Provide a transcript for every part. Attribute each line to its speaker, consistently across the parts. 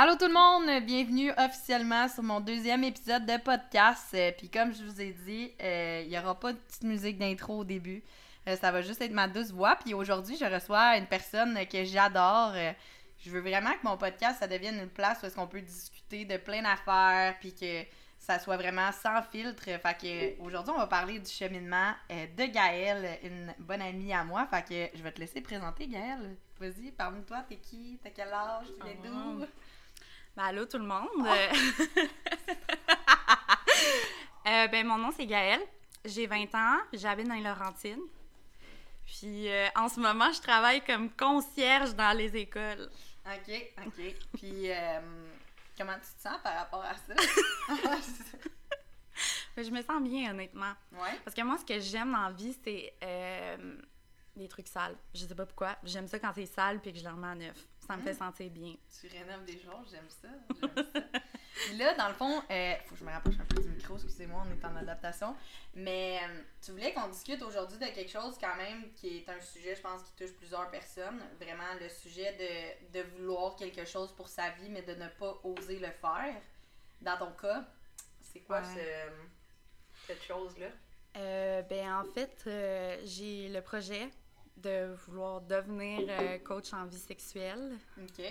Speaker 1: Allô tout le monde, bienvenue officiellement sur mon deuxième épisode de podcast. Euh, Puis comme je vous ai dit, euh, il n'y aura pas de petite musique d'intro au début. Euh, ça va juste être ma douce voix. Puis aujourd'hui, je reçois une personne que j'adore. Je veux vraiment que mon podcast, ça devienne une place où est-ce qu'on peut discuter de plein d'affaires, puis que ça soit vraiment sans filtre. Fait que aujourd'hui, on va parler du cheminement de Gaëlle, une bonne amie à moi. Fait que je vais te laisser présenter Gaëlle. Vas-y, parle-nous-toi, t'es qui, t'as quel âge, tu viens d'où?
Speaker 2: Ben, allô tout le monde. Euh, ben, mon nom c'est Gaëlle. J'ai 20 ans, j'habite dans les Laurentides. Puis euh, en ce moment, je travaille comme concierge dans les écoles.
Speaker 1: Ok, ok. Puis euh, comment tu te sens par rapport à ça?
Speaker 2: Mais je me sens bien, honnêtement.
Speaker 1: ouais.
Speaker 2: Parce que moi, ce que j'aime dans la vie, c'est les trucs sales. Je sais pas pourquoi. J'aime ça quand c'est sale puis que je le remets à neuf. Ça me fait
Speaker 1: Mm.
Speaker 2: sentir bien.
Speaker 1: Tu rénoves des choses, j'aime ça. Ça. Puis là, dans le fond, euh, faut que je me rapproche un peu du micro, excusez-moi, on est en adaptation. Mais euh, tu voulais qu'on discute aujourd'hui de quelque chose quand même qui est un sujet, je pense, qui touche plusieurs personnes. Vraiment, le sujet de, de vouloir quelque chose pour sa vie, mais de ne pas oser le faire. Dans ton cas, c'est quoi
Speaker 2: Ouais.
Speaker 1: ce, cette chose-là?
Speaker 2: Euh, ben, en fait, euh, j'ai le projet de vouloir devenir euh, coach en vie sexuelle.
Speaker 1: Ok.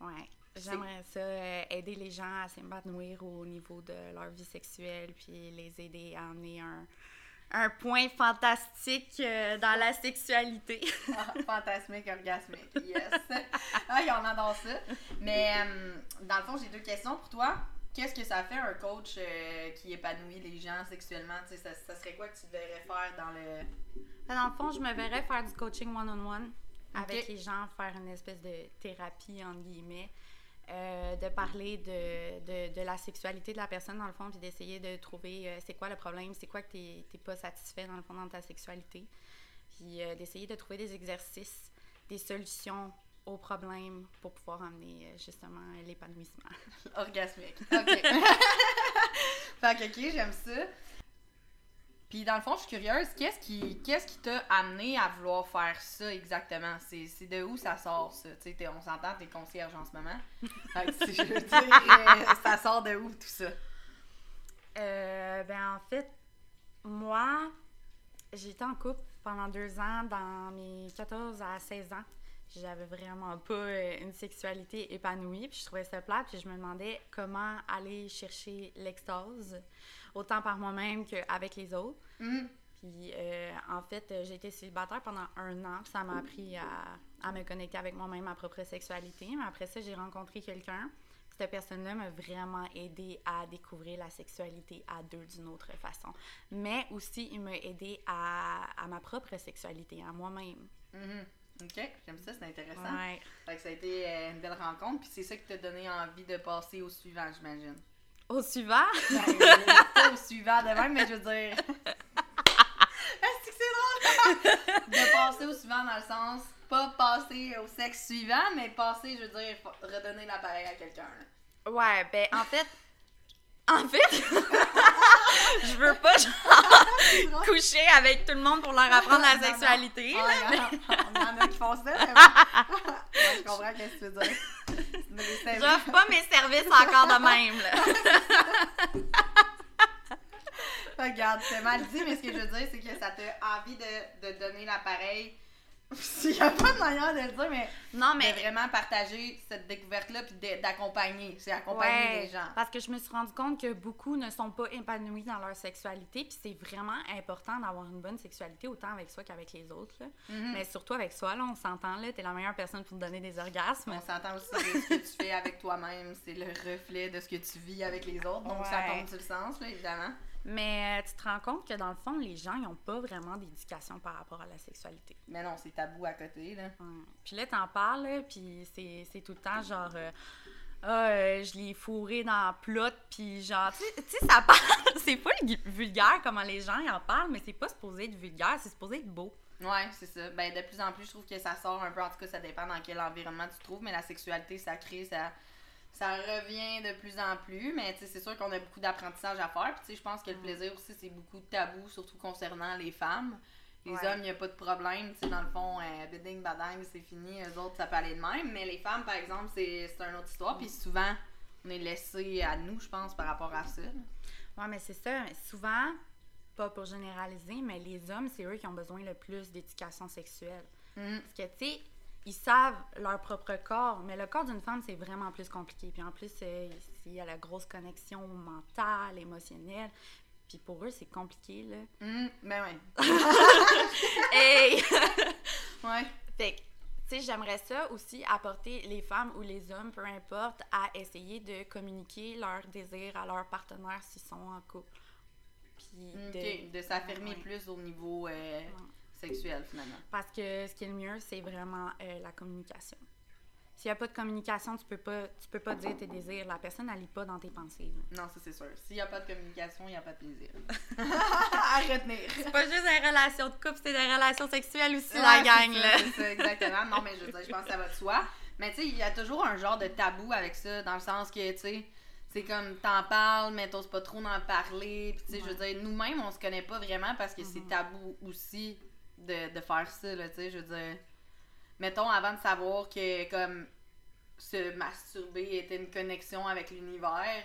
Speaker 2: Ouais. J'aimerais ça euh, aider les gens à s'épanouir au niveau de leur vie sexuelle, puis les aider à amener un, un point fantastique euh, dans la sexualité.
Speaker 1: Ah, fantasmique, orgasmique, yes. ah, on adore ça. Mais dans le fond, j'ai deux questions pour toi. Qu'est-ce que ça fait un coach euh, qui épanouit les gens sexuellement? Tu ça, ça serait quoi que tu devrais faire dans le...
Speaker 2: dans le fond, je me verrais faire du coaching one-on-one avec les gens, faire une espèce de thérapie, entre guillemets, euh, de parler de, de, de la sexualité de la personne, dans le fond, puis d'essayer de trouver euh, c'est quoi le problème, c'est quoi que t'es t'es pas satisfait, dans le fond, dans ta sexualité. Puis d'essayer de trouver des exercices, des solutions aux problèmes pour pouvoir amener euh, justement l'épanouissement.
Speaker 1: Orgasmique. OK. fait que, OK, j'aime ça. Puis dans le fond, je suis curieuse, qu'est-ce qui qu'est-ce qui t'a amené à vouloir faire ça exactement? C'est de où ça sort, ça? Tu sais, t'es- on s'entend, t'es concierge en ce moment. Fait que, si je veux dire, euh, ça sort de où tout ça?
Speaker 2: Euh, ben en fait, moi, j'étais en couple pendant deux ans, dans mes 14 à 16 ans. J'avais vraiment pas euh, une sexualité épanouie, puis je trouvais ça plate, puis je me demandais comment aller chercher l'extase, autant par moi-même qu'avec les autres.
Speaker 1: Hum,
Speaker 2: Puis euh, en fait, euh, j'ai été célibataire pendant un an, puis ça m'a appris à, à me connecter avec moi-même, ma propre sexualité. Mais après ça, j'ai rencontré quelqu'un. Cette personne-là m'a vraiment aidé à découvrir la sexualité à deux d'une autre façon. Mais aussi, il m'a aidé à, à ma propre sexualité, à moi-même.
Speaker 1: mhm. OK, j'aime ça, c'est intéressant.
Speaker 2: Ouais.
Speaker 1: Fait que ça a été euh, une belle rencontre, puis c'est ça qui t'a donné envie de passer au suivant, j'imagine.
Speaker 2: Au suivant,
Speaker 1: Ben, pas au suivant de même, mais je veux dire. Est-ce que c'est drôle? de passer au suivant dans le sens, pas passer au sexe suivant, mais passer, je veux dire, redonner l'appareil à quelqu'un.
Speaker 2: ouais, ben en fait, en fait, je veux pas genre, coucher avec tout le monde pour leur apprendre la
Speaker 1: Non, non.
Speaker 2: sexualité. Là,
Speaker 1: il y en a- il y en a qui font ça, mais bon. Ouais, je comprends ce que tu veux dire.
Speaker 2: J'offre pas mes services encore de même, là.
Speaker 1: Regarde, c'est mal dit, mais ce que je veux dire, c'est que ça t'a envie de, de donner l'appareil. Il n'y a pas de manière de le dire, mais,
Speaker 2: Non,
Speaker 1: de
Speaker 2: mais.
Speaker 1: vraiment partager cette découverte-là puis de- d'accompagner. C'est accompagner
Speaker 2: Ouais,
Speaker 1: les gens.
Speaker 2: parce que je me suis rendu compte que beaucoup ne sont pas épanouis dans leur sexualité, puis c'est vraiment important d'avoir une bonne sexualité, autant avec soi qu'avec les autres. là.
Speaker 1: Mhm.
Speaker 2: Mais surtout avec soi, là, on s'entend, là, t'es la meilleure personne pour te donner des orgasmes.
Speaker 1: On s'entend aussi que ce que tu fais avec toi-même, c'est le reflet de ce que tu vis avec les autres. Donc ça compte sur le sens, là, évidemment.
Speaker 2: Mais euh, tu te rends compte que dans le fond, les gens, ils n'ont pas vraiment d'éducation par rapport à la sexualité.
Speaker 1: Mais non, c'est tabou à côté, là.
Speaker 2: Puis là, t'en parles, puis c'est tout le temps genre. euh, ah, euh, je l'ai fourré dans la plotte, puis genre, tu sais- ça parle, c'est pas vulgaire comment les gens y en parlent, mais c'est pas supposé être vulgaire, c'est supposé être beau.
Speaker 1: Ouais, c'est ça. Ben, de plus en plus, je trouve que ça sort un peu. En tout cas, ça dépend dans quel environnement tu te trouves, mais la sexualité sacrée, ça, ça revient de plus en plus. Mais c'est sûr qu'on a beaucoup d'apprentissage à faire. Puis je pense que le plaisir aussi, c'est beaucoup de tabou, surtout concernant les femmes. Les
Speaker 2: Ouais.
Speaker 1: hommes, il n'y a pas de problème. Dans le fond, euh, bidding, badang, c'est fini. Eux autres, ça peut aller de même. Mais les femmes, par exemple, c'est une autre histoire. Puis souvent, on est laissé à nous, je pense, par rapport à ça.
Speaker 2: Ouais, mais c'est ça. Souvent, pas pour généraliser, mais les hommes, c'est eux qui ont besoin le plus d'éducation sexuelle.
Speaker 1: Mm.
Speaker 2: Parce que, tu sais, ils savent leur propre corps, mais le corps d'une femme, c'est vraiment plus compliqué. Puis en plus, il y a la grosse connexion mentale, émotionnelle. Puis pour eux, c'est compliqué, là.
Speaker 1: Mm, Ben ouais.
Speaker 2: Hey!
Speaker 1: Ouais.
Speaker 2: Fait que, tu sais, j'aimerais ça aussi apporter les femmes ou les hommes, peu importe, à essayer de communiquer leur désir à leur partenaire s'ils sont en couple. Puis
Speaker 1: Ok, de s'affirmer
Speaker 2: Ouais.
Speaker 1: plus au niveau euh, sexuel, finalement.
Speaker 2: Parce que ce qui est le mieux, c'est vraiment euh, la communication. S'il n'y a pas de communication, tu peux pas, tu peux pas dire tes désirs. La personne, elle lit pas dans tes pensées. là.
Speaker 1: Non, ça c'est sûr. S'il n'y a pas de communication, il n'y a pas de plaisir. à retenir.
Speaker 2: C'est pas juste des relations de couple, c'est des relations sexuelles aussi,
Speaker 1: Ouais,
Speaker 2: la gang,
Speaker 1: c'est
Speaker 2: là.
Speaker 1: ça, ça, exactement. Non, mais je veux dire, je pense que ça va de soi. Mais tu sais, il y a toujours un genre de tabou avec ça, dans le sens que, tu sais, c'est comme t'en parles, mais t'oses pas trop en parler. Puis, tu sais, je veux dire, nous-mêmes, on se connaît pas vraiment parce que c'est tabou aussi de, de faire ça, là, tu sais, je veux dire. Mettons, avant de savoir que, comme, se masturber était une connexion avec l'univers,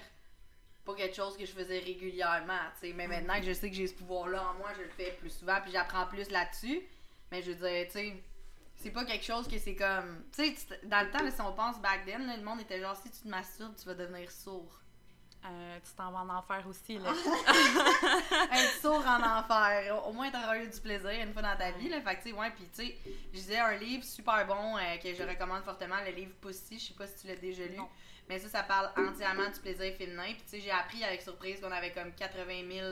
Speaker 1: pas quelque chose que je faisais régulièrement, tu sais. Mais maintenant que je sais que j'ai ce pouvoir-là en moi, je le fais plus souvent, puis j'apprends plus là-dessus. Mais je veux dire, tu sais, c'est pas quelque chose que c'est comme. Tu sais, dans le temps, là, si on pense back then, là, le monde était genre si tu te masturbes, tu vas devenir sourd.
Speaker 2: Euh, tu t'en vas en enfer aussi, là.
Speaker 1: Être sourd en enfer. Au moins, t'auras eu du plaisir une fois dans ta vie, là. Fait que, tu sais, ouais, pis tu sais, je disais un livre super bon euh, que je recommande fortement, le livre Pussy. Je sais pas si tu l'as déjà lu.
Speaker 2: Non.
Speaker 1: Mais ça, ça parle entièrement du plaisir féminin. Puis, tu sais, j'ai appris avec surprise qu'on avait comme 80 000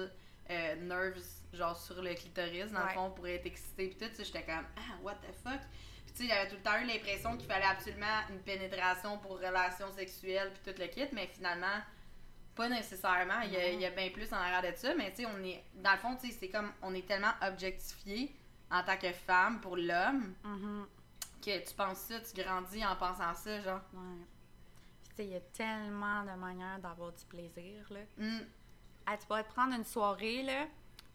Speaker 1: euh, nerves, genre sur le clitoris, dans
Speaker 2: Ouais.
Speaker 1: le fond, pour être excité. Puis tout, tu sais, j'étais comme, ah, what the fuck. Puis, tu sais, j'avais tout le temps eu l'impression qu'il fallait absolument une pénétration pour relations sexuelles, puis tout le kit. Mais finalement, pas nécessairement. Il y a, il y a bien plus en arrière de ça. Mais, tu sais, on est, dans le fond, tu sais, c'est comme, on est tellement objectifié en tant que femme pour l'homme
Speaker 2: Mhm.
Speaker 1: que tu penses ça, tu grandis en pensant ça, genre.
Speaker 2: Ouais. Puis, tu sais, il y a tellement de manières d'avoir du plaisir, là.
Speaker 1: Hmm.
Speaker 2: Ah, tu pourrais te prendre une soirée, là.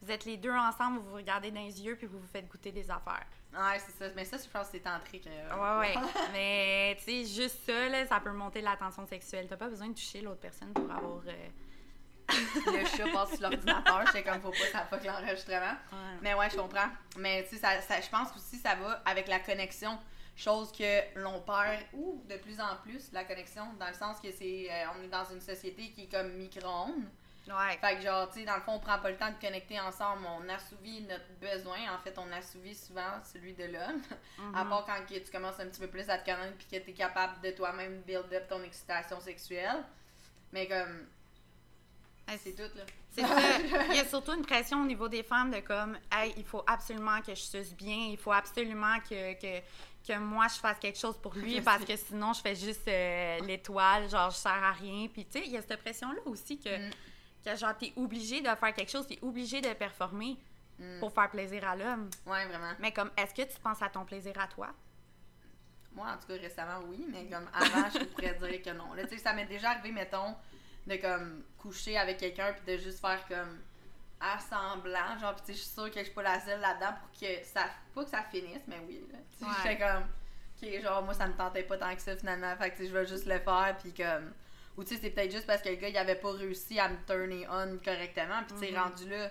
Speaker 2: Vous êtes les deux ensemble, vous vous regardez dans les yeux, puis vous vous faites goûter des affaires.
Speaker 1: Ouais, c'est ça. Mais ça, je pense que c'est tantrique. euh.
Speaker 2: Ouais, ouais. Mais, tu sais, juste ça, là, ça peut monter la tension sexuelle. T'as pas besoin de toucher l'autre personne pour avoir. euh,
Speaker 1: le chat passe sur l'ordinateur, j'étais comme faut pas ça fuck l'enregistrement.
Speaker 2: Ouais.
Speaker 1: Mais ouais, je comprends. Mais tu sais, ça, ça- je pense aussi ça va avec la connexion. Chose que l'on perd, ou de plus en plus, la connexion, dans le sens que c'est euh, on est dans une société qui est comme micro-ondes.
Speaker 2: Ouais.
Speaker 1: Fait que genre, tu sais, dans le fond, on prend pas le temps de connecter ensemble, on assouvit notre besoin. En fait, on assouvit souvent celui de l'homme. À
Speaker 2: Mhm.
Speaker 1: part quand que tu commences un petit peu plus à te connaître puis que tu es capable de toi-même build up ton excitation sexuelle. Mais comme,
Speaker 2: Ouais,
Speaker 1: c'est tout là.
Speaker 2: C'est ça. Il y a surtout une pression au niveau des femmes de comme, hey, il faut absolument que je suce bien, il faut absolument que, que, que moi je fasse quelque chose pour lui parce que sinon je fais juste euh, l'étoile, genre je sers à rien. Puis tu sais, il y a cette pression-là aussi que,
Speaker 1: Mm.
Speaker 2: Que genre t'es obligé de faire quelque chose, t'es obligé de performer
Speaker 1: Mm.
Speaker 2: pour faire plaisir à l'homme.
Speaker 1: Ouais, vraiment.
Speaker 2: Mais comme, est-ce que tu penses à ton plaisir à toi?
Speaker 1: Moi, en tout cas, récemment, oui, mais comme avant, je pourrais dire que non. Là, tu sais, ça m'est déjà arrivé, mettons, de comme coucher avec quelqu'un puis de juste faire comme assemblant, genre, puis tu sais, je suis sûre que je suis pas la seule là-dedans pour que ça, pas que ça finisse, mais oui, là. Tu sais,
Speaker 2: Ouais.
Speaker 1: j'étais comme, ok, genre, moi, ça me tentait pas tant que ça finalement, fait que tu sais, je vais juste le faire, puis comme, ou tu sais, c'est peut-être juste parce que le gars, il avait pas réussi à me turner on correctement, puis tu sais,
Speaker 2: Mhm.
Speaker 1: rendu là,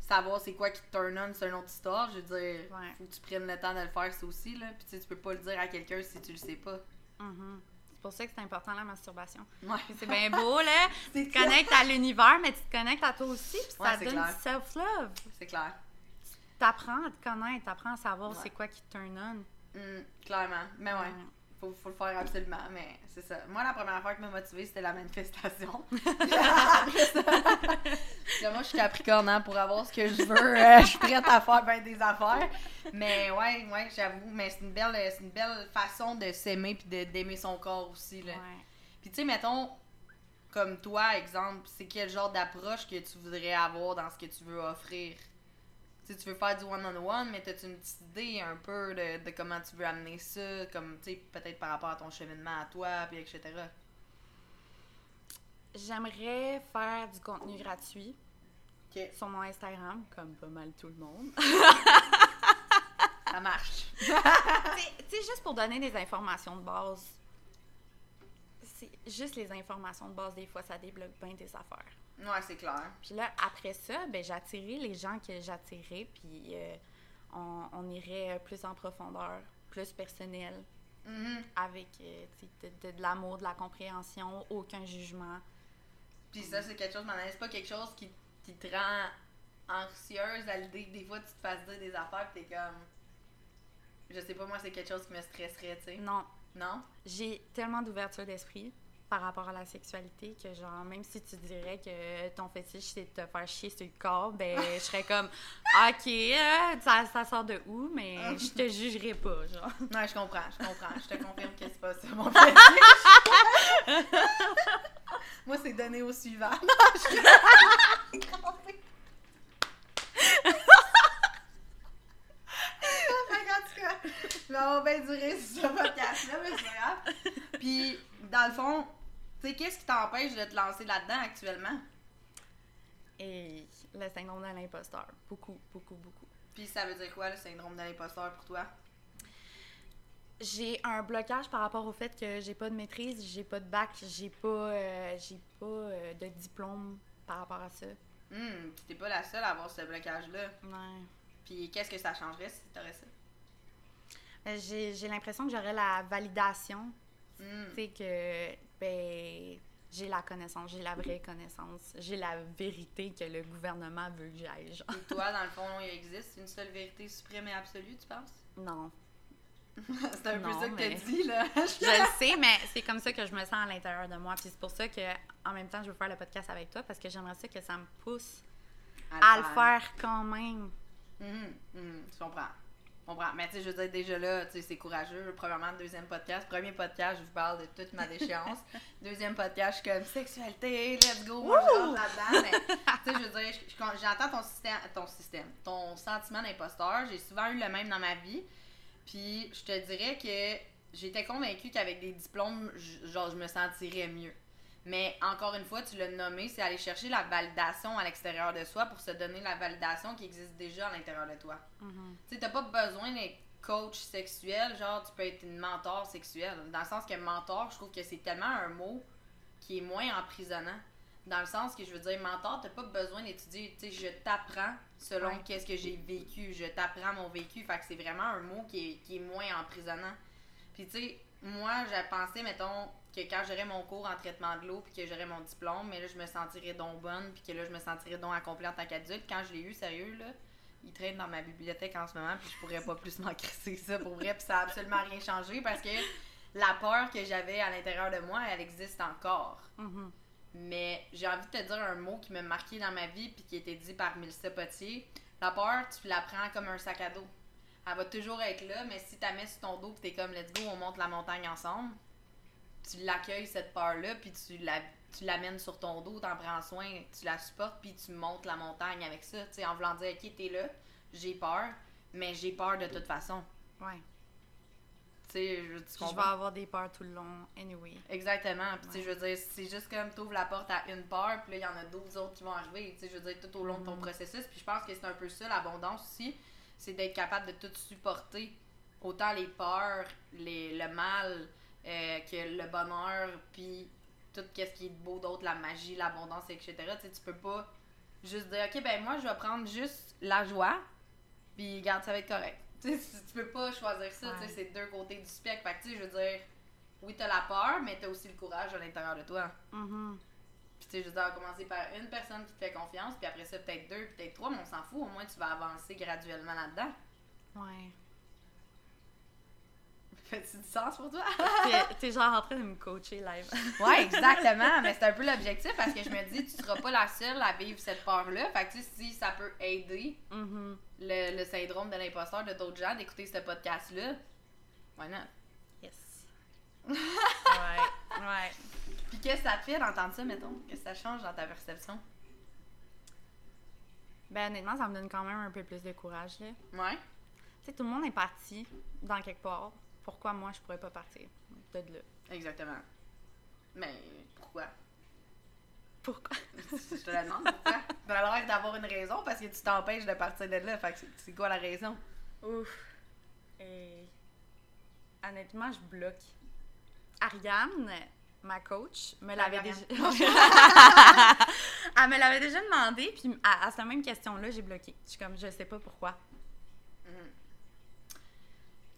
Speaker 1: savoir c'est quoi qui te turn on, c'est une autre histoire, je veux dire,
Speaker 2: Ouais.
Speaker 1: faut que tu prennes le temps de le faire, ça aussi, là, puis tu sais, tu peux pas le dire à quelqu'un si tu le sais pas.
Speaker 2: Mhm. C'est pour ça que c'est important la masturbation.
Speaker 1: Ouais.
Speaker 2: C'est bien beau, là. Tu te connectes à l'univers, mais tu te connectes à toi aussi, puis
Speaker 1: Ouais,
Speaker 2: ça donne
Speaker 1: clair.
Speaker 2: du self-love.
Speaker 1: C'est clair.
Speaker 2: T'apprends à te connaître, t'apprends à savoir
Speaker 1: Ouais.
Speaker 2: c'est quoi qui te turn on.
Speaker 1: Hum, clairement. Mais ouais, faut, faut le faire absolument. Mais c'est ça. Moi, la première fois qui m'a motivée, c'était la manifestation. Là, moi, je suis capricorne hein, pour avoir ce que je veux. euh, je suis prête à faire ben des affaires. Mais ouais, ouais, j'avoue. Mais c'est une belle, c'est une belle façon de s'aimer puis de- d'aimer son corps aussi. Là.
Speaker 2: Ouais.
Speaker 1: Puis tu sais, mettons, comme toi, exemple, c'est quel genre d'approche que tu voudrais avoir dans ce que tu veux offrir? Tu veux faire du one-on-one, mais t'as-tu une petite idée un peu de, de comment tu veux amener ça, comme, tu sais, peut-être par rapport à ton cheminement à toi, puis etc.
Speaker 2: J'aimerais faire du contenu gratuit sur mon Instagram, comme pas mal tout le monde.
Speaker 1: Ça marche.
Speaker 2: Tu sais- juste pour donner des informations de base, c'est juste les informations de base, des fois, ça débloque bien des affaires.
Speaker 1: Ouais, c'est clair.
Speaker 2: Puis là, après ça, ben, j'attirais les gens que j'attirais, puis euh, on, on irait euh, plus en profondeur, plus personnel,
Speaker 1: Mhm.
Speaker 2: avec euh, de, de- de l'amour, de la compréhension, aucun jugement.
Speaker 1: Puis ça, c'est quelque chose, mais c'est pas quelque chose qui, qui te rend anxieuse à l'idée que des fois tu te fasses dire des affaires pis t'es comme. Je sais pas, moi, c'est quelque chose qui me stresserait, tu sais.
Speaker 2: Non,
Speaker 1: Non?
Speaker 2: j'ai tellement d'ouverture d'esprit par rapport à la sexualité que genre même si tu dirais que ton fétiche c'est de te faire chier sur le corps ben je serais comme ok euh, ça, ça sort de où mais je te jugerai pas genre
Speaker 1: Ouais, je comprends, je comprends. Je te confirme que c'est pas ça, mon fétiche. moi, c'est donné au suivant. Non, je Fait qu'en tout cas, là, on va bien durer ce podcast-là, mais c'est grave. Puis, dans le fond, tu sais, qu'est-ce qui t'empêche de te lancer là-dedans actuellement?
Speaker 2: et le syndrome de l'imposteur beaucoup beaucoup beaucoup
Speaker 1: Puis, ça veut dire quoi, le syndrome de l'imposteur pour toi?
Speaker 2: j'ai un blocage par rapport au fait que j'ai pas de maîtrise j'ai pas de bac j'ai pas euh, j'ai pas euh, de diplôme par rapport à ça
Speaker 1: Hum, puis t'es pas la seule à avoir ce blocage-là.
Speaker 2: ouais
Speaker 1: Puis, qu'est-ce que ça changerait si t'aurais ça?
Speaker 2: J'ai j'ai l'impression que j'aurais la validation
Speaker 1: Hum.
Speaker 2: Tu sais que, ben, j'ai la connaissance, j'ai la vraie connaissance, j'ai la vérité que le gouvernement veut que j'aille, genre.
Speaker 1: Et toi, dans le fond, il existe une seule vérité suprême et absolue, tu penses?
Speaker 2: Non.
Speaker 1: c'est un peu
Speaker 2: Non,
Speaker 1: ça que
Speaker 2: mais-
Speaker 1: t'as dit, là.
Speaker 2: Je le sais, mais c'est comme ça que je me sens à l'intérieur de moi. Puis c'est pour ça que, en même temps, je veux faire le podcast avec toi parce que j'aimerais ça que ça me pousse à le faire quand même.
Speaker 1: Tu comprends. Je comprends. Mais tu sais, je veux dire, déjà là, tu sais, c'est courageux. Premièrement, deuxième podcast. Premier podcast, je vous parle de toute ma déchéance. deuxième podcast, je suis comme sexualité, let's go, moi je rentre là-dedans. Mais tu sais, je veux dire, je- je- j'entends ton système, ton système, ton sentiment d'imposteur. J'ai souvent eu le même dans ma vie. Puis je te dirais que j'étais convaincue qu'avec des diplômes, genre, je me sentirais mieux. Mais encore une fois, tu l'as nommé, c'est aller chercher la validation à l'extérieur de soi pour se donner la validation qui existe déjà à l'intérieur de toi.
Speaker 2: Mhm.
Speaker 1: Tu sais, t'as pas besoin d'être coach sexuel, genre tu peux être une mentor sexuelle. Dans le sens que mentor, je trouve que c'est tellement un mot qui est moins emprisonnant. Dans le sens que je veux dire, mentor, t'as pas besoin d'étudier, tu sais, je t'apprends selon
Speaker 2: Ouais.
Speaker 1: qu'est-ce que j'ai vécu, je t'apprends mon vécu. Fait que c'est vraiment un mot qui est, qui est moins emprisonnant. Puis tu sais, moi, j'ai pensé, mettons, que quand j'aurais mon cours en traitement de l'eau, puis que j'aurais mon diplôme, mais là, je me sentirais donc bonne, puis que là, je me sentirais donc accomplie en tant qu'adulte. Quand je l'ai eu, sérieux, là, il traîne dans ma bibliothèque en ce moment, puis je pourrais pas plus m'en crisser ça pour vrai, puis ça a absolument rien changé parce que la peur que j'avais à l'intérieur de moi, elle existe encore.
Speaker 2: Mhm.
Speaker 1: Mais j'ai envie de te dire un mot qui m'a marqué dans ma vie puis qui a été dit par Mélissa Potier. La peur, tu la prends comme un sac à dos. Elle va toujours être là, mais si tu la mets sur ton dos puis t'es comme let's go, on monte la montagne ensemble, tu l'accueilles cette peur-là puis tu la tu l'amènes sur ton dos, t'en prends soin, tu la supportes puis tu montes la montagne avec ça, tu sais, en voulant dire ok t'es là, j'ai peur, mais j'ai peur de toute façon.
Speaker 2: Ouais.
Speaker 1: Tu sais, je- tu
Speaker 2: Je vais
Speaker 1: comprends?
Speaker 2: avoir des peurs tout le long, anyway.
Speaker 1: Exactement. Puis, tu sais,
Speaker 2: Ouais.
Speaker 1: je veux dire, c'est juste comme tu ouvres la porte à une peur, puis là, il y en a 12 autres qui vont arriver. Tu sais, je veux dire, tout au long de ton
Speaker 2: Mhm.
Speaker 1: processus. Puis, je pense que c'est un peu ça, l'abondance aussi. C'est d'être capable de tout supporter. Autant les peurs, les, le mal, euh, que le bonheur, puis tout ce qui est beau d'autre, la magie, l'abondance, etc. Tu tu peux pas juste dire, OK, ben moi, je vais prendre juste la joie, puis garde, ça va être correct. Tu tu peux pas choisir ça,
Speaker 2: Ouais.
Speaker 1: c'est deux côtés du spectre. Fait que, tu sais, je veux dire, oui, t'as la peur, mais t'as aussi le courage à l'intérieur de toi.
Speaker 2: Mhm.
Speaker 1: Puis, tu sais, je veux dire, commencer par une personne qui te fait confiance, puis après ça, peut-être deux, peut-être trois, mais on s'en fout. Au moins, tu vas avancer graduellement là-dedans.
Speaker 2: Ouais.
Speaker 1: Fait-tu du sens pour toi?
Speaker 2: T'es- genre en train de me coacher live.
Speaker 1: ouais, exactement. Mais c'est un peu l'objectif parce que je me dis, tu seras pas la seule à vivre cette peur-là. Fait que, tu sais, si ça peut aider
Speaker 2: Mhm.
Speaker 1: le, le syndrome de l'imposteur de d'autres gens d'écouter ce podcast-là, why not?
Speaker 2: Yes. ouais. Ouais.
Speaker 1: Puis qu'est-ce que ça te fait d'entendre ça, mettons? Qu'est-ce que ça change dans ta perception?
Speaker 2: Ben honnêtement, ça me donne quand même un peu plus de courage, là.
Speaker 1: Ouais.
Speaker 2: Tu sais, tout le monde est parti dans quelque part. Pourquoi moi, je pourrais pas partir? De là?
Speaker 1: Exactement. Mais pourquoi?
Speaker 2: Pourquoi?
Speaker 1: Je te le demande pourquoi? T'as l'air d'avoir une raison parce que tu t'empêches de partir de là. Fait que c'est- c'est quoi la raison?
Speaker 2: Ouf. Et honnêtement, je bloque. Ariane, ma coach, me l'avait déjà. Elle me l'avait déjà demandé, puis à, à cette même question-là, j'ai bloqué. Je suis comme, je sais pas pourquoi.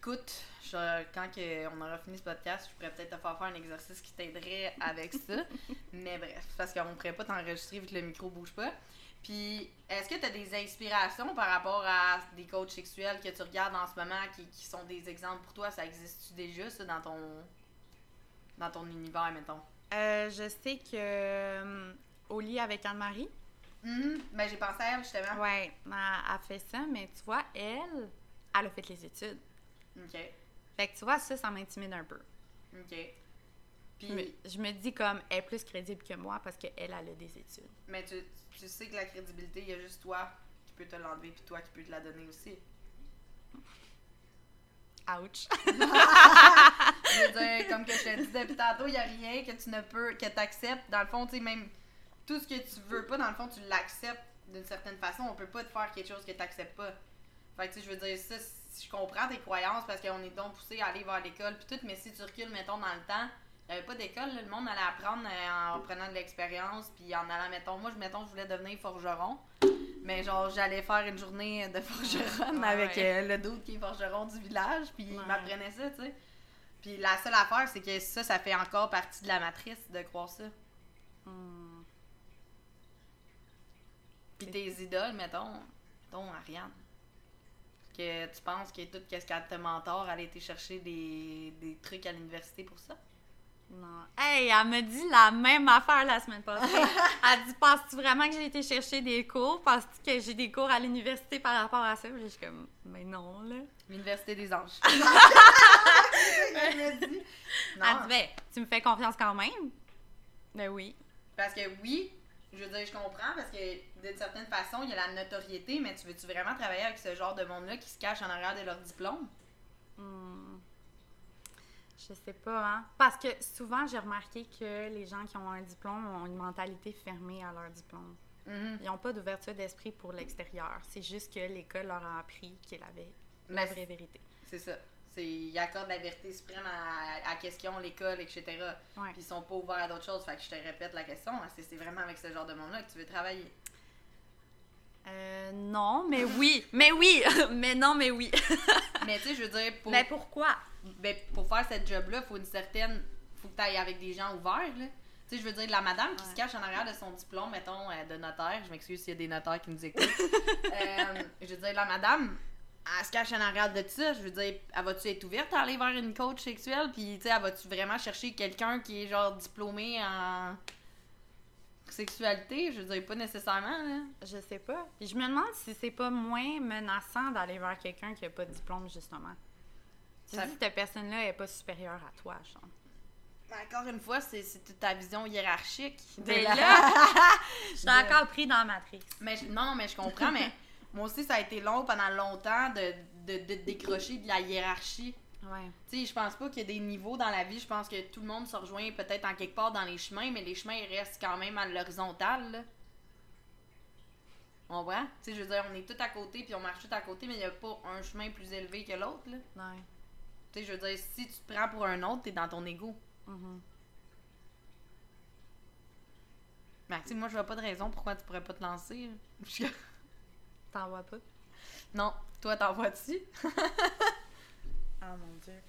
Speaker 1: Écoute, je- quand que on aura fini ce podcast, je pourrais peut-être te faire faire un exercice qui t'aiderait avec ça. Mais bref, parce qu'on ne pourrait pas t'enregistrer vu que le micro bouge pas. Puis, est-ce que tu as des inspirations par rapport à des coachs sexuels que tu regardes en ce moment qui, qui sont des exemples pour toi? Ça existe-tu déjà, ça, dans ton, dans ton univers, mettons?
Speaker 2: Euh, je sais que euh, au lit avec Anne-Marie,
Speaker 1: Hum, ben, j'ai pensé à elle, justement.
Speaker 2: ouais, elle a fait ça, mais tu vois, elle, elle a fait les études.
Speaker 1: OK.
Speaker 2: Fait que tu vois, ça, ça m'intimide un peu.
Speaker 1: OK. Puis,
Speaker 2: Je me, je me dis comme, elle est plus crédible que moi parce qu'elle, elle a des études.
Speaker 1: mais tu, tu sais que la crédibilité, il y a juste toi qui peux te l'enlever, puis toi qui peux te la donner aussi.
Speaker 2: Ouch!
Speaker 1: Je veux dire, comme que je te dis depuis tantôt, il n'y a rien que tu ne peux, que tu acceptes. Dans le fond, tu sais, même tout ce que tu veux pas, dans le fond, tu l'acceptes d'une certaine façon. On peut pas te faire quelque chose que tu n'acceptes pas. Fait que, tu sais, je veux dire, ça, je comprends tes croyances parce qu'on est donc poussé à aller vers l'école, puis tout, mais si tu recules, mettons, dans le temps, il n'y avait pas d'école, le monde allait apprendre euh, en prenant de l'expérience, puis en allant, mettons, moi, je, mettons, je voulais devenir forgeron. Mais genre, j'allais faire une journée de forgeron
Speaker 2: Ouais.
Speaker 1: avec euh, le doute qui est forgeron du village, puis il m'apprenait ça, tu sais. Puis la seule affaire, c'est que ça, ça fait encore partie de la matrice de croire ça.
Speaker 2: Hmm.
Speaker 1: Puis tes idoles, mettons, mettons Ariane. Que tu penses que tout ce qu'elle te mentor, elle a été chercher des, des trucs à l'université pour ça?
Speaker 2: Non. Hey, elle me dit la même affaire la semaine passée. elle dit Penses-tu vraiment que j'ai été chercher des cours? Penses-tu que j'ai des cours à l'université par rapport à ça? Puis Je suis comme Mais non, là.
Speaker 1: L'université des anges. Elle me dit.
Speaker 2: Elle dit
Speaker 1: Non,
Speaker 2: Ben, tu me fais confiance quand même Ben oui.
Speaker 1: parce que oui, je veux dire, je comprends, parce que d'une certaine façon, il y a la notoriété, mais tu veux-tu vraiment travailler avec ce genre de monde-là qui se cache en arrière de leur diplôme?
Speaker 2: Hmm. Je sais pas, hein. Parce que souvent, j'ai remarqué que les gens qui ont un diplôme ont une mentalité fermée à leur diplôme.
Speaker 1: Mhm.
Speaker 2: Ils n'ont pas d'ouverture d'esprit pour l'extérieur. C'est juste que l'école leur a appris qu'elle avait la vraie vérité.
Speaker 1: C'est ça. C'est, ils accordent la vérité suprême à, à question, l'école, etc.
Speaker 2: Ouais.
Speaker 1: Puis ils sont pas ouverts à d'autres choses. Fait que je te répète la question. Est-ce que c'est vraiment avec ce genre de monde-là que tu veux travailler?
Speaker 2: Euh, non, mais oui. mais oui. mais non, mais oui.
Speaker 1: Mais tu sais, je veux dire, pour,
Speaker 2: Mais pourquoi?
Speaker 1: ben, pour faire cette job-là, faut une certaine. Faut que tu ailles avec des gens ouverts, là. Tu sais, je veux dire, la madame qui
Speaker 2: Ouais.
Speaker 1: se cache en arrière de son diplôme, mettons, euh, de notaire, je m'excuse s'il y a des notaires qui nous écoutent. Euh, je veux dire, la madame, elle se cache en arrière de ça. Je veux dire, elle va-tu être ouverte à aller vers une coach sexuelle? Puis, tu sais, elle va-tu vraiment chercher quelqu'un qui est, genre, diplômé en sexualité? Je veux dire, pas nécessairement, là.
Speaker 2: Je sais pas. Puis je me demande si c'est pas moins menaçant d'aller vers quelqu'un qui a pas de diplôme, justement. Tu
Speaker 1: Ça-
Speaker 2: dis cette personne-là est pas supérieure à toi, genre.
Speaker 1: Mais encore une fois, c'est toute ta vision hiérarchique. de
Speaker 2: Mais
Speaker 1: la-
Speaker 2: là, je suis encore pris dans Matrix.
Speaker 1: Mais je- non, non, mais je comprends, mais moi aussi, ça a été long pendant longtemps de, de, de décrocher de la hiérarchie.
Speaker 2: Ouais.
Speaker 1: Tu sais, je pense pas qu'il y a des niveaux dans la vie. Je pense que tout le monde se rejoint peut-être en quelque part dans les chemins, mais les chemins, ils restent quand même à l'horizontale. On voit? Tu sais, je veux dire, on est tous à côté, puis on marche tous à côté, mais il n'y a pas un chemin plus élevé que l'autre, là.
Speaker 2: Ouais.
Speaker 1: Tu sais, je veux dire, si tu te prends pour un autre, t'es dans ton ego.
Speaker 2: Mhm.
Speaker 1: Maxime, moi, je vois pas de raison pourquoi tu pourrais pas te lancer.
Speaker 2: T'en vois pas?
Speaker 1: non, toi, t'en vois-tu?
Speaker 2: Oh mon dieu.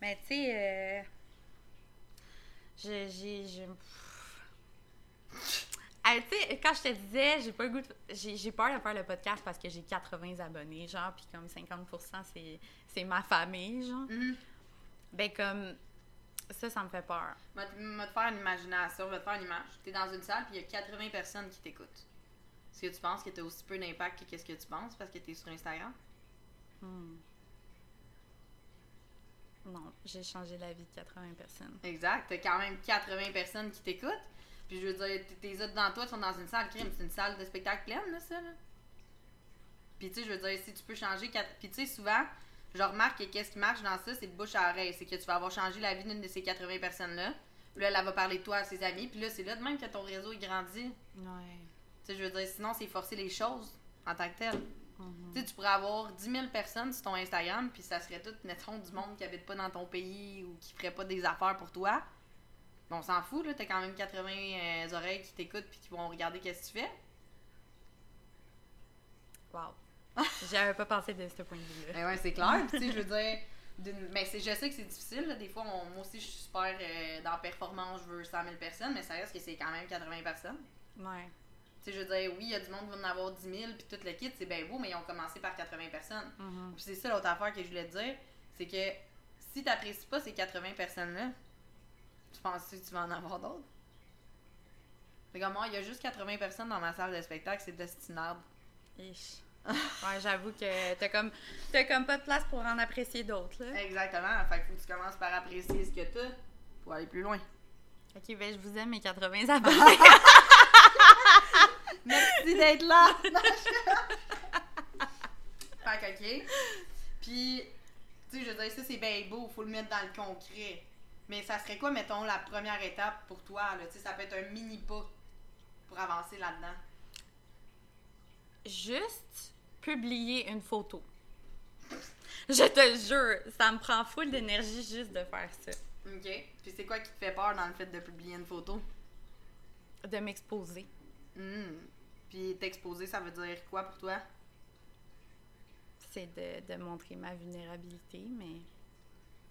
Speaker 2: Mais tu sais, euh, j'ai. j'ai. j'ai- Ah, tu sais, quand je te disais, j'ai pas le goût de- J'ai j'ai peur de faire le podcast parce que j'ai 80 abonnés, genre, puis comme 50%, c'est c'est ma famille, genre.
Speaker 1: Mhm.
Speaker 2: Ben, comme. Ça, ça me fait peur.
Speaker 1: Je vais te- vais te faire une imagination, je vais te faire une image. T'es dans une salle, puis il y a 80 personnes qui t'écoutent. Est-ce que tu penses que t'as aussi peu d'impact que qu'est-ce que tu penses parce que t'es sur Instagram?
Speaker 2: Hmm. Non, j'ai changé la vie de 80 personnes.
Speaker 1: Exact. T'as quand même 80 personnes qui t'écoutent. Puis je veux dire, tes autres dans toi sont dans une salle crime. C'est une salle de spectacle pleine, là, ça, là. Puis tu sais, je veux dire, si tu peux changer... quatre- Puis tu sais, souvent, je remarque que qu'est-ce qui marche dans ça, c'est de bouche à oreille. C'est que tu vas avoir changé la vie d'une de ces 80 personnes-là. Là, elle va parler de toi à ses amis. Puis là, c'est là de même que ton réseau, grandit.
Speaker 2: Ouais.
Speaker 1: Tu sais, je veux dire, sinon, c'est forcer les choses en tant que tel.
Speaker 2: Mhm.
Speaker 1: Tu pourrais avoir 10 000 personnes sur ton Instagram, puis ça serait tout, mettons, du monde qui habite pas dans ton pays ou qui ferait pas des affaires pour toi. Bon, on s'en fout, là. T'as quand même 80 euh, oreilles qui t'écoutent puis qui vont regarder qu'est-ce que tu fais.
Speaker 2: Wow. J'avais pas pensé de ce point de vue-là.
Speaker 1: Mais ouais, c'est clair. Tu sais, je veux dire, mais c'est, je sais que c'est difficile. là. Des fois, on- moi aussi, je suis super euh, dans la performance, je veux 100 000 personnes, mais ça reste que c'est quand même 80 personnes.
Speaker 2: Ouais.
Speaker 1: Sais, je veux dire, oui, il y a du monde qui va en avoir 10 000, puis tout le kit, c'est bien beau, mais ils ont commencé par 80 personnes. Puis c'est ça l'autre affaire que je voulais te dire, c'est que si t'apprécies pas ces 80 personnes-là, tu penses que tu vas en avoir d'autres? C'est comme moi, il y a juste 80 personnes dans ma salle de spectacle, c'est destinable.
Speaker 2: Ich. Ouais, j'avoue que t'as comme, comme pas de place pour en apprécier d'autres, là.
Speaker 1: Exactement, fait qu'il faut que tu commences par apprécier ce que t'as pour aller plus loin.
Speaker 2: Ok, ben je vous aime, mes 80 abonnés.
Speaker 1: Merci d'être là! fait que, ok. Puis, tu sais, je veux dire, ça c'est bien beau, faut le mettre dans le concret. Mais ça serait quoi, mettons, la première étape pour toi? Là? Tu sais, ça peut être un mini pas pour avancer là-dedans.
Speaker 2: Juste publier une photo. Je te jure, ça me prend full d'énergie juste de faire ça.
Speaker 1: OK. Puis c'est quoi qui te fait peur dans le fait de publier une photo?
Speaker 2: De m'exposer.
Speaker 1: Hmm. Puis t'exposer, ça veut dire quoi pour toi?
Speaker 2: C'est de, de montrer ma vulnérabilité, mais.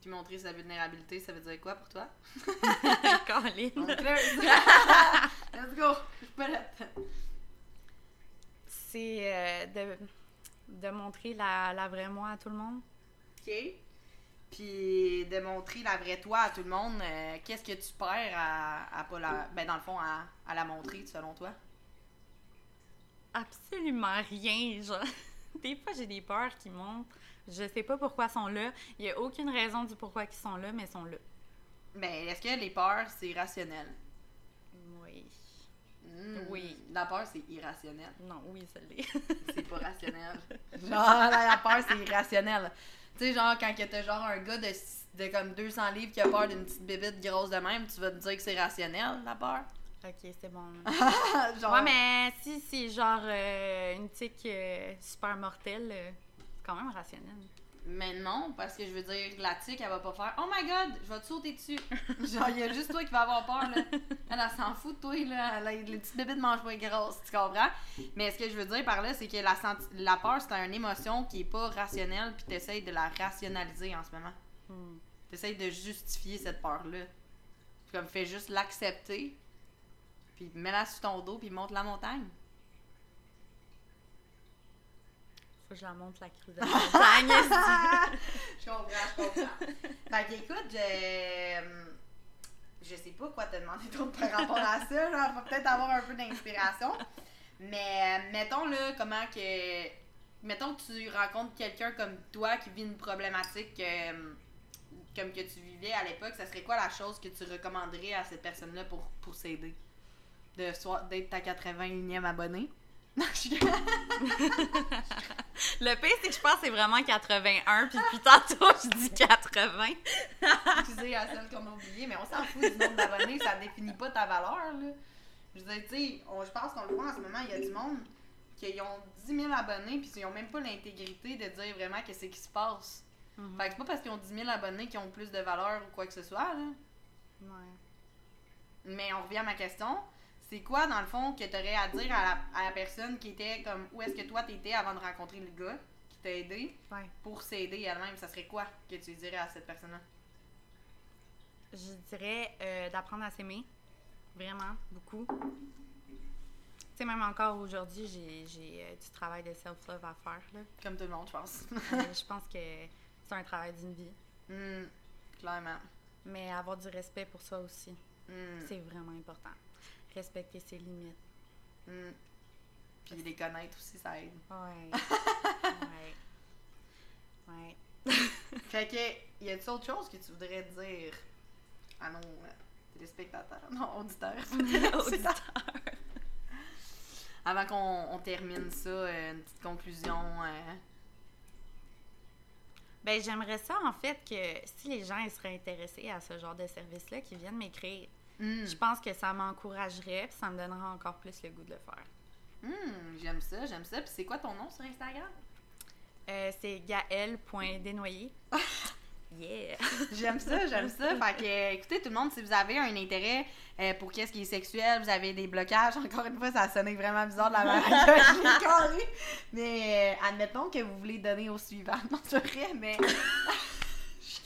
Speaker 1: Puis montrer sa vulnérabilité, ça veut dire quoi pour toi?
Speaker 2: Colin.
Speaker 1: Let's go! Je.
Speaker 2: C'est euh, de, de montrer la, la vraie moi à tout le monde.
Speaker 1: OK. Puis de montrer la vraie toi à tout le monde, euh, qu'est-ce que tu perds à, à pas la. Ben, dans le fond, à, à la montrer, selon toi?
Speaker 2: Absolument rien. Genre, des fois, j'ai des peurs qui montent. Je sais pas pourquoi ils sont là. Il y a aucune raison du pourquoi ils sont là, mais ils sont là.
Speaker 1: Ben, est-ce que les peurs, c'est rationnel?
Speaker 2: Oui.
Speaker 1: Hmm.
Speaker 2: Oui.
Speaker 1: La peur, c'est irrationnel.
Speaker 2: Non, oui, ça l'est.
Speaker 1: C'est pas rationnel. Genre, la, peur, c'est irrationnel. Tu sais, genre, quand t'as genre un gars de, de comme 200 livres qui a peur d'une petite bébite grosse de même, tu vas te dire que c'est rationnel, la peur?
Speaker 2: Ok, c'est bon.
Speaker 1: genre,
Speaker 2: Ouais, mais si c'est genre euh, une tique euh, super mortelle, euh, c'est quand même rationnel.
Speaker 1: Mais non, parce que je veux dire, la tique, elle va pas faire Oh my god, je vais te sauter dessus. Genre, il y a juste toi qui vas avoir peur, là. Elle, elle s'en fout de toi, là. Les petites bébés ne mangent pas grosses, tu comprends? Mais ce que je veux dire par là, c'est que la, senti- la peur, c'est une émotion qui est pas rationnelle, puis t'essayes de la rationaliser en ce moment.
Speaker 2: Hmm.
Speaker 1: T'essayes de justifier cette peur-là. Comme, fais juste l'accepter, puis mets-la sur ton dos, puis monte la montagne.
Speaker 2: Faut que je la monte la crise de la montagne.
Speaker 1: je comprends, je comprends. Fait que, écoute, je... Je sais pas quoi te demander d'autre par rapport à ça. Genre, faut peut-être avoir un peu d'inspiration. Mais euh, mettons là, comment que. Mettons que tu rencontres quelqu'un comme toi qui vit une problématique euh, comme que tu vivais à l'époque, ça serait quoi la chose que tu recommanderais à cette personne-là pour, pour s'aider? De d'être ta 81e abonné? Non, je suis
Speaker 2: Le pire, c'est que je pense que c'est vraiment 81, puis depuis tantôt, je dis 80.
Speaker 1: excusez à celle qu'on a oublié, mais on s'en fout du nombre d'abonnés, ça définit pas ta valeur, là. Je veux dire, tu sais, on- je pense qu'on le voit en ce moment, il y a du monde qui ont 10 000 abonnés, puis ils ont même pas l'intégrité de dire vraiment qu'est-ce qui se passe.
Speaker 2: Mhm.
Speaker 1: Fait que c'est pas parce qu'ils ont 10 000 abonnés qu'ils ont plus de valeur ou quoi que ce soit, là.
Speaker 2: Ouais.
Speaker 1: Mais on revient à ma question. C'est quoi, dans le fond, que tu aurais à dire à la, à la personne qui était comme où est-ce que toi t'étais avant de rencontrer le gars qui t'a aidé
Speaker 2: Ouais.
Speaker 1: pour s'aider elle-même? Ça serait quoi que tu dirais à cette personne-là?
Speaker 2: Je dirais euh, d'apprendre à s'aimer. Vraiment, beaucoup. Tu sais, même encore aujourd'hui, j'ai, euh, du travail de self-love à faire. Là.
Speaker 1: Comme tout le monde, je pense.
Speaker 2: Euh, je pense que c'est un travail d'une vie.
Speaker 1: Hmm, clairement.
Speaker 2: Mais avoir du respect pour soi aussi,
Speaker 1: Hmm,
Speaker 2: c'est vraiment important. Respecter ses limites.
Speaker 1: hmm. Puis les connaître aussi, ça aide.
Speaker 2: Ouais. ouais. Ouais.
Speaker 1: Fait que, y a-t-il autre chose que tu voudrais dire à nos euh, téléspectateurs? Non, auditeurs.
Speaker 2: Auditeur.
Speaker 1: Avant qu'on on termine ça, euh, une petite conclusion. euh,
Speaker 2: Ben, j'aimerais ça, en fait, que si les gens ils seraient intéressés à ce genre de service-là, qu'ils viennent m'écrire.
Speaker 1: Hmm.
Speaker 2: Je pense que ça m'encouragerait, puis ça me donnerait encore plus le goût de le faire.
Speaker 1: Hum, j'aime ça, j'aime ça. Puis c'est quoi ton nom sur Instagram?
Speaker 2: Euh, c'est gaël.desnoyer. yeah!
Speaker 1: J'aime ça, j'aime ça. Fait que, euh, écoutez, tout le monde, si vous avez un intérêt euh, pour qu'est-ce qui est sexuel, vous avez des blocages, encore une fois, ça a sonné vraiment bizarre de la manière. Mais euh, admettons que vous voulez donner au suivant. Non, c'est vrai, mais. Je suis.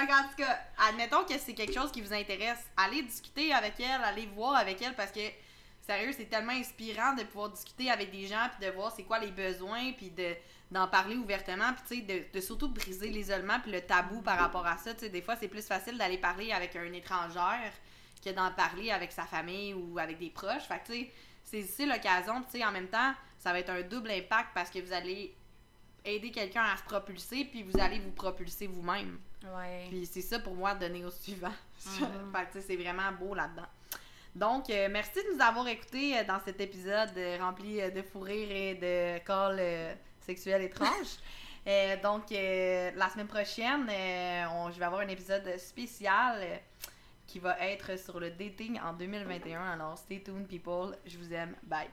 Speaker 1: Fait tout cas, admettons que c'est quelque chose qui vous intéresse, allez discuter avec elle, allez voir avec elle parce que sérieux, c'est tellement inspirant de pouvoir discuter avec des gens puis de voir c'est quoi les besoins puis de d'en parler ouvertement puis tu sais de, surtout briser l'isolement puis le tabou par rapport à ça, tu sais des fois c'est plus facile d'aller parler avec un étrangère que d'en parler avec sa famille ou avec des proches. Fait que tu sais c'est c'est l'occasion, tu sais en même temps, ça va être un double impact parce que vous allez aider quelqu'un à se propulser puis vous allez vous propulser vous-même.
Speaker 2: Ouais.
Speaker 1: Puis c'est ça pour moi, donner au suivant.
Speaker 2: Mhm.
Speaker 1: fait que c'est vraiment beau là-dedans. Donc, euh, merci de nous avoir écoutés euh, dans cet épisode euh, rempli de fou rire et de calls euh, sexuels étranges. Euh, donc, euh, la semaine prochaine, euh, on- je vais avoir un épisode spécial qui va être sur le dating en 2021. Alors, stay tuned, people. Je vous aime. Bye.